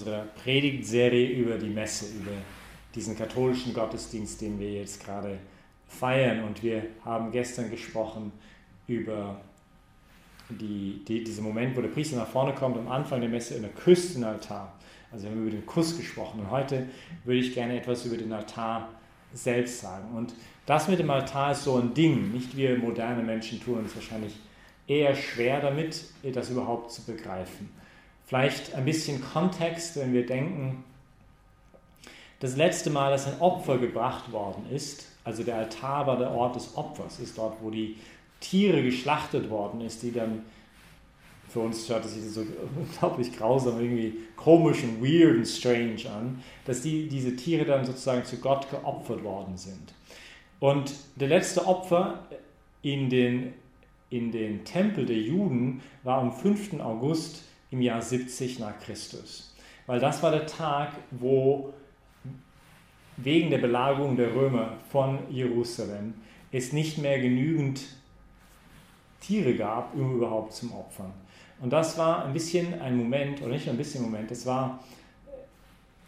unserer Predigtserie über die Messe, über diesen katholischen Gottesdienst, den wir jetzt gerade feiern. Und wir haben gestern gesprochen über die, die, diesen Moment, wo der Priester nach vorne kommt, am Anfang der Messe und er küsst den Altar. Also wir haben über den Kuss gesprochen. Und heute würde ich gerne etwas über den Altar selbst sagen. Und das mit dem Altar ist so ein Ding. Nicht wir moderne Menschen tun uns wahrscheinlich eher schwer damit, das überhaupt zu begreifen. Vielleicht ein bisschen Kontext, wenn wir denken, das letzte Mal, dass ein Opfer gebracht worden ist, also der Altar war der Ort des Opfers, ist dort, wo die Tiere geschlachtet worden ist, die dann für uns hört es sich so unglaublich grausam, irgendwie komisch und weird und strange an, dass die, diese Tiere dann sozusagen zu Gott geopfert worden sind. Und der letzte Opfer in den, in den Tempel der Juden war am 5. August im Jahr 70 nach Christus. Weil das war der Tag, wo wegen der Belagerung der Römer von Jerusalem es nicht mehr genügend Tiere gab, um überhaupt zum Opfern. Und das war ein bisschen ein Moment, oder nicht ein bisschen Moment, das war,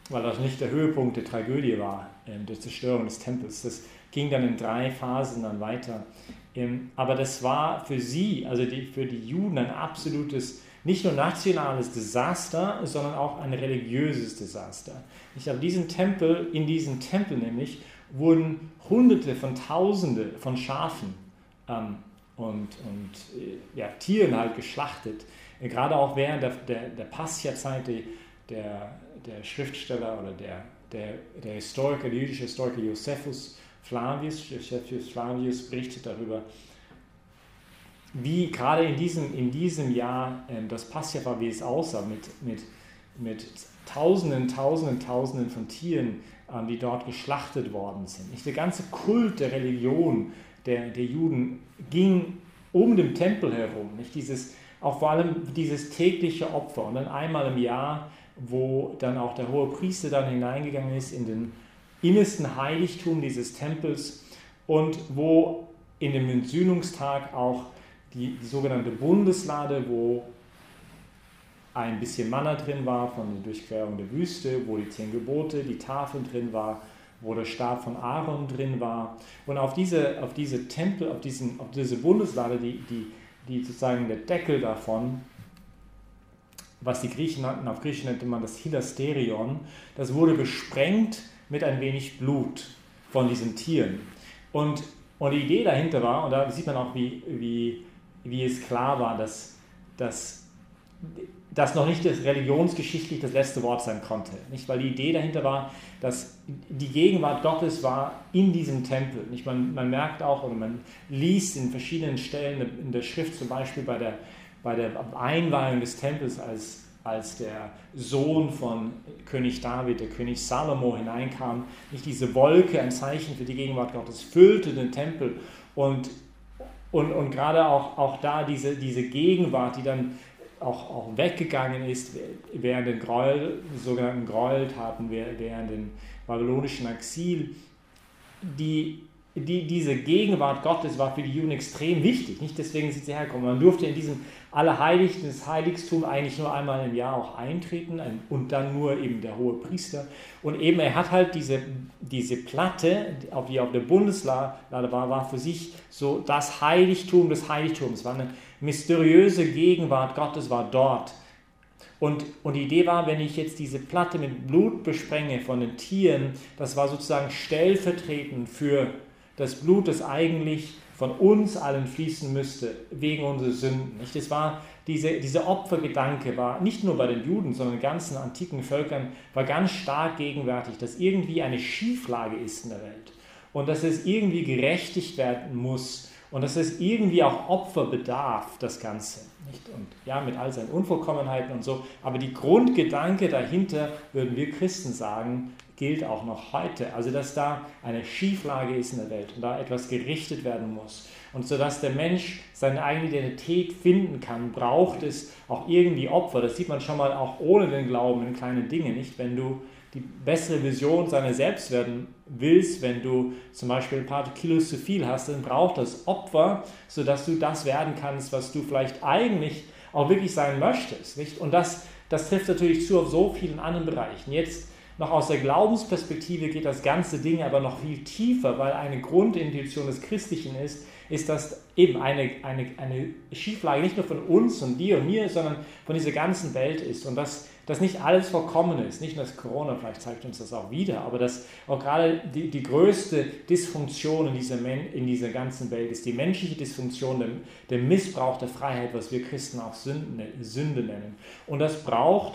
weil das nicht der Höhepunkt der Tragödie war, ähm, der Zerstörung des Tempels. Das ging dann in drei Phasen dann weiter. Ähm, aber das war für sie, also für die Juden, ein absolutes nicht nur nationales Desaster, sondern auch ein religiöses Desaster. Ich glaube, diesen Tempel, in diesem Tempel nämlich, wurden Hunderte von Tausende von Schafen ähm, und, und äh, ja, Tieren halt geschlachtet. Äh, gerade auch während der, der, der Passia-Zeit, der, der Schriftsteller oder der, der, der Historiker, der jüdische Historiker Josephus Flavius, Josephus Flavius berichtet darüber, wie gerade in diesem, in diesem Jahr ähm, das Pascha wie es aussah, mit, mit, mit Tausenden, Tausenden, Tausenden von Tieren, ähm, die dort geschlachtet worden sind. Nicht? Der ganze Kult der Religion der, der Juden ging um den Tempel herum. Nicht? Dieses, auch vor allem dieses tägliche Opfer. Und dann einmal im Jahr, wo dann auch der hohe Priester dann hineingegangen ist in den innersten Heiligtum dieses Tempels und wo in dem Entsühnungstag auch die, die sogenannte Bundeslade, wo ein bisschen Manna drin war von der Durchquerung der Wüste, wo die zehn Gebote, die Tafel drin war, wo der Stab von Aaron drin war. Und auf diese, auf diese Tempel, auf, diesen, auf diese Bundeslade, die, die, die sozusagen der Deckel davon, was die Griechen nannten, auf Griechisch nannte man das Hilasterion, das wurde besprengt mit ein wenig Blut von diesen Tieren. Und, und die Idee dahinter war, und da sieht man auch, wie, wie wie es klar war, dass, dass, dass noch nicht das religionsgeschichtlich das letzte Wort sein konnte. Nicht? Weil die Idee dahinter war, dass die Gegenwart Gottes war in diesem Tempel. Nicht? Man, man merkt auch, oder man liest in verschiedenen Stellen in der Schrift, zum Beispiel bei der, bei der Einweihung des Tempels, als, als der Sohn von König David, der König Salomo hineinkam, nicht diese Wolke, ein Zeichen für die Gegenwart Gottes, füllte den Tempel und und, und gerade auch, auch da diese, diese Gegenwart, die dann auch, auch weggegangen ist während den Gräuel, sogenannten Gräueltaten, während den babylonischen Exil, die die, diese Gegenwart Gottes war für die Juden extrem wichtig. Nicht deswegen sind sie hergekommen. Man durfte in diesem Allerheiligsten, das Heiligtum eigentlich nur einmal im Jahr auch eintreten und dann nur eben der hohe Priester. Und eben er hat halt diese, diese Platte, die auf der Bundeslade war, war für sich so das Heiligtum des Heiligtums. War eine mysteriöse Gegenwart Gottes war dort. Und, und die Idee war, wenn ich jetzt diese Platte mit Blut besprenge von den Tieren, das war sozusagen stellvertretend für das Blut, das eigentlich von uns allen fließen müsste, wegen unserer Sünden. Nicht? Das war diese, dieser Opfergedanke war nicht nur bei den Juden, sondern in ganzen antiken Völkern war ganz stark gegenwärtig, dass irgendwie eine Schieflage ist in der Welt und dass es irgendwie gerechtigt werden muss und dass es irgendwie auch Opfer bedarf, das Ganze. Nicht? Und ja, mit all seinen Unvollkommenheiten und so. Aber die Grundgedanke dahinter, würden wir Christen sagen, gilt auch noch heute. Also dass da eine Schieflage ist in der Welt und da etwas gerichtet werden muss. Und so dass der Mensch seine eigene Identität finden kann, braucht es auch irgendwie Opfer. Das sieht man schon mal auch ohne den Glauben in kleine Dinge, nicht? Wenn du die bessere Vision seiner selbst werden willst, wenn du zum Beispiel ein paar Kilos zu viel hast, dann braucht das Opfer, sodass du das werden kannst, was du vielleicht eigentlich auch wirklich sein möchtest. Nicht? Und das das trifft natürlich zu auf so vielen anderen Bereichen. Jetzt noch aus der Glaubensperspektive geht das ganze Ding aber noch viel tiefer, weil eine Grundintuition des Christlichen ist, ist das eben eine, eine, eine Schieflage nicht nur von uns und dir und mir, sondern von dieser ganzen Welt ist. Und dass, dass nicht alles vollkommen ist. Nicht nur das Corona, vielleicht zeigt uns das auch wieder, aber dass auch gerade die, die größte Dysfunktion in dieser, in dieser ganzen Welt ist die menschliche Dysfunktion, der, der Missbrauch der Freiheit, was wir Christen auch Sünde, Sünde nennen. Und das braucht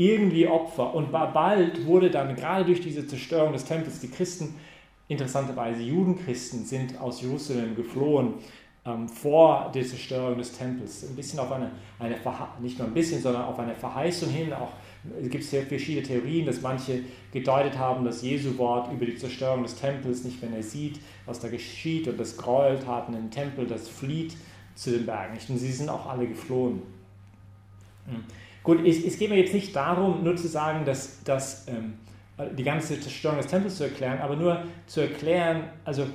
irgendwie Opfer. Und bald wurde dann gerade durch diese Zerstörung des Tempels die Christen, interessanterweise Judenchristen, sind aus Jerusalem geflohen ähm, vor der Zerstörung des Tempels. Ein bisschen auf eine, eine nicht nur ein bisschen, sondern auf eine Verheißung hin. Auch es gibt sehr verschiedene Theorien, dass manche gedeutet haben, dass Jesu Wort über die Zerstörung des Tempels, nicht wenn er sieht, was da geschieht und das Gräueltaten im Tempel, das flieht zu den Bergen. Und sie sind auch alle geflohen. Hm. Gut, es, es geht mir jetzt nicht darum, nur zu sagen, dass, dass ähm, die ganze Zerstörung des Tempels zu erklären, aber nur zu erklären, also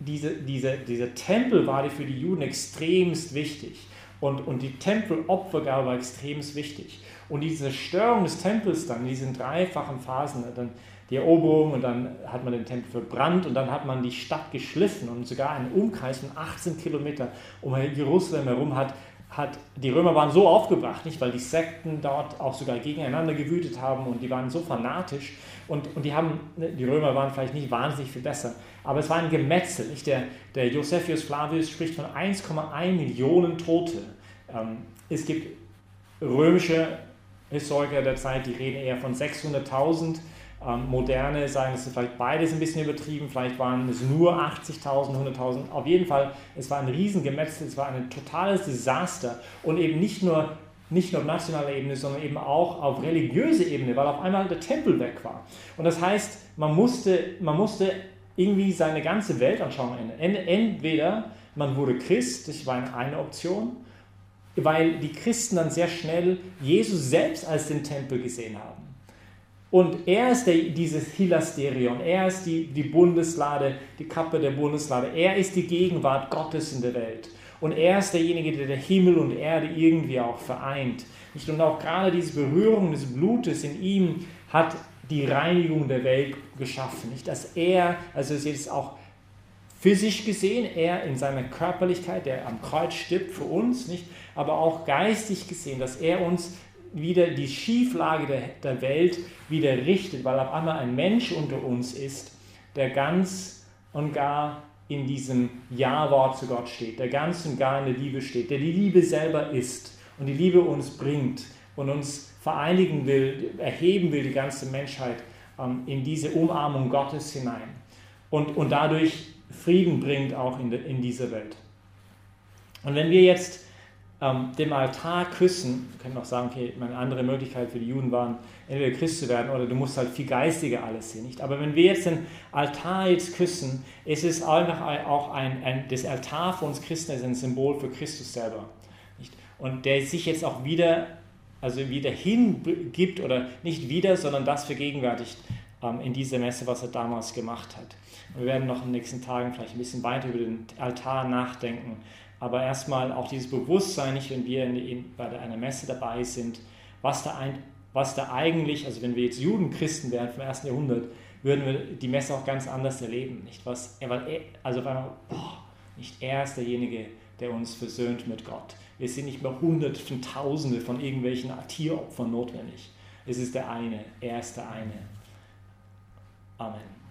diese, diese, dieser Tempel war für die Juden extremst wichtig. Und, und die Tempelopfergabe war extremst wichtig. Und diese Zerstörung des Tempels dann, in diesen dreifachen Phasen, dann die Eroberung und dann hat man den Tempel verbrannt und dann hat man die Stadt geschliffen und sogar einen Umkreis von 18 Kilometern um Jerusalem herum hat hat, die Römer waren so aufgebracht, nicht, weil die Sekten dort auch sogar gegeneinander gewütet haben und die waren so fanatisch und, und die haben, ne, die Römer waren vielleicht nicht wahnsinnig viel besser, aber es war ein Gemetzel, nicht? Der, der Josephus Flavius spricht von 1,1 Millionen Tote. Ähm, es gibt römische Historiker der Zeit, die reden eher von 600.000 ähm, Moderne sagen, es ist vielleicht beides ein bisschen übertrieben, vielleicht waren es nur 80.000, 100.000. Auf jeden Fall, es war ein Riesengemetzel, es war ein totales Desaster und eben nicht nur, nicht nur auf nationaler Ebene, sondern eben auch auf religiöser Ebene, weil auf einmal der Tempel weg war. Und das heißt, man musste, man musste irgendwie seine ganze Weltanschauung ändern. Entweder man wurde Christ, das war eine Option, weil die Christen dann sehr schnell Jesus selbst als den Tempel gesehen haben. Und er ist der, dieses Hilasterion, er ist die, die Bundeslade, die Kappe der Bundeslade, er ist die Gegenwart Gottes in der Welt. Und er ist derjenige, der der Himmel und Erde irgendwie auch vereint. Und auch gerade diese Berührung des Blutes in ihm hat die Reinigung der Welt geschaffen. Nicht, dass er, also es ist auch physisch gesehen, er in seiner Körperlichkeit, der am Kreuz stirbt für uns, nicht, aber auch geistig gesehen, dass er uns wieder die Schieflage der, der Welt wieder richtet, weil auf einmal ein Mensch unter uns ist, der ganz und gar in diesem Ja-Wort zu Gott steht, der ganz und gar in der Liebe steht, der die Liebe selber ist und die Liebe uns bringt und uns vereinigen will, erheben will, die ganze Menschheit ähm, in diese Umarmung Gottes hinein und, und dadurch Frieden bringt auch in, de, in dieser Welt. Und wenn wir jetzt ähm, dem Altar küssen, wir können auch sagen, okay, eine andere Möglichkeit für die Juden waren, entweder Christ zu werden oder du musst halt viel geistiger alles sehen, nicht? Aber wenn wir jetzt den Altar jetzt küssen, ist es einfach auch ein, ein, das Altar für uns Christen ist ein Symbol für Christus selber, nicht? Und der sich jetzt auch wieder, also wieder hingibt oder nicht wieder, sondern das vergegenwärtigt ähm, in dieser Messe, was er damals gemacht hat. wir werden noch in den nächsten Tagen vielleicht ein bisschen weiter über den Altar nachdenken aber erstmal auch dieses Bewusstsein, nicht wenn wir in, in, bei einer Messe dabei sind, was da, ein, was da eigentlich, also wenn wir jetzt Judenchristen wären vom ersten Jahrhundert, würden wir die Messe auch ganz anders erleben. Nicht? Was, also auf einmal, boah, nicht er ist derjenige, der uns versöhnt mit Gott. Wir sind nicht mehr Hunderte von Tausende von irgendwelchen Tieropfern notwendig. Es ist der eine, er ist der eine. Amen.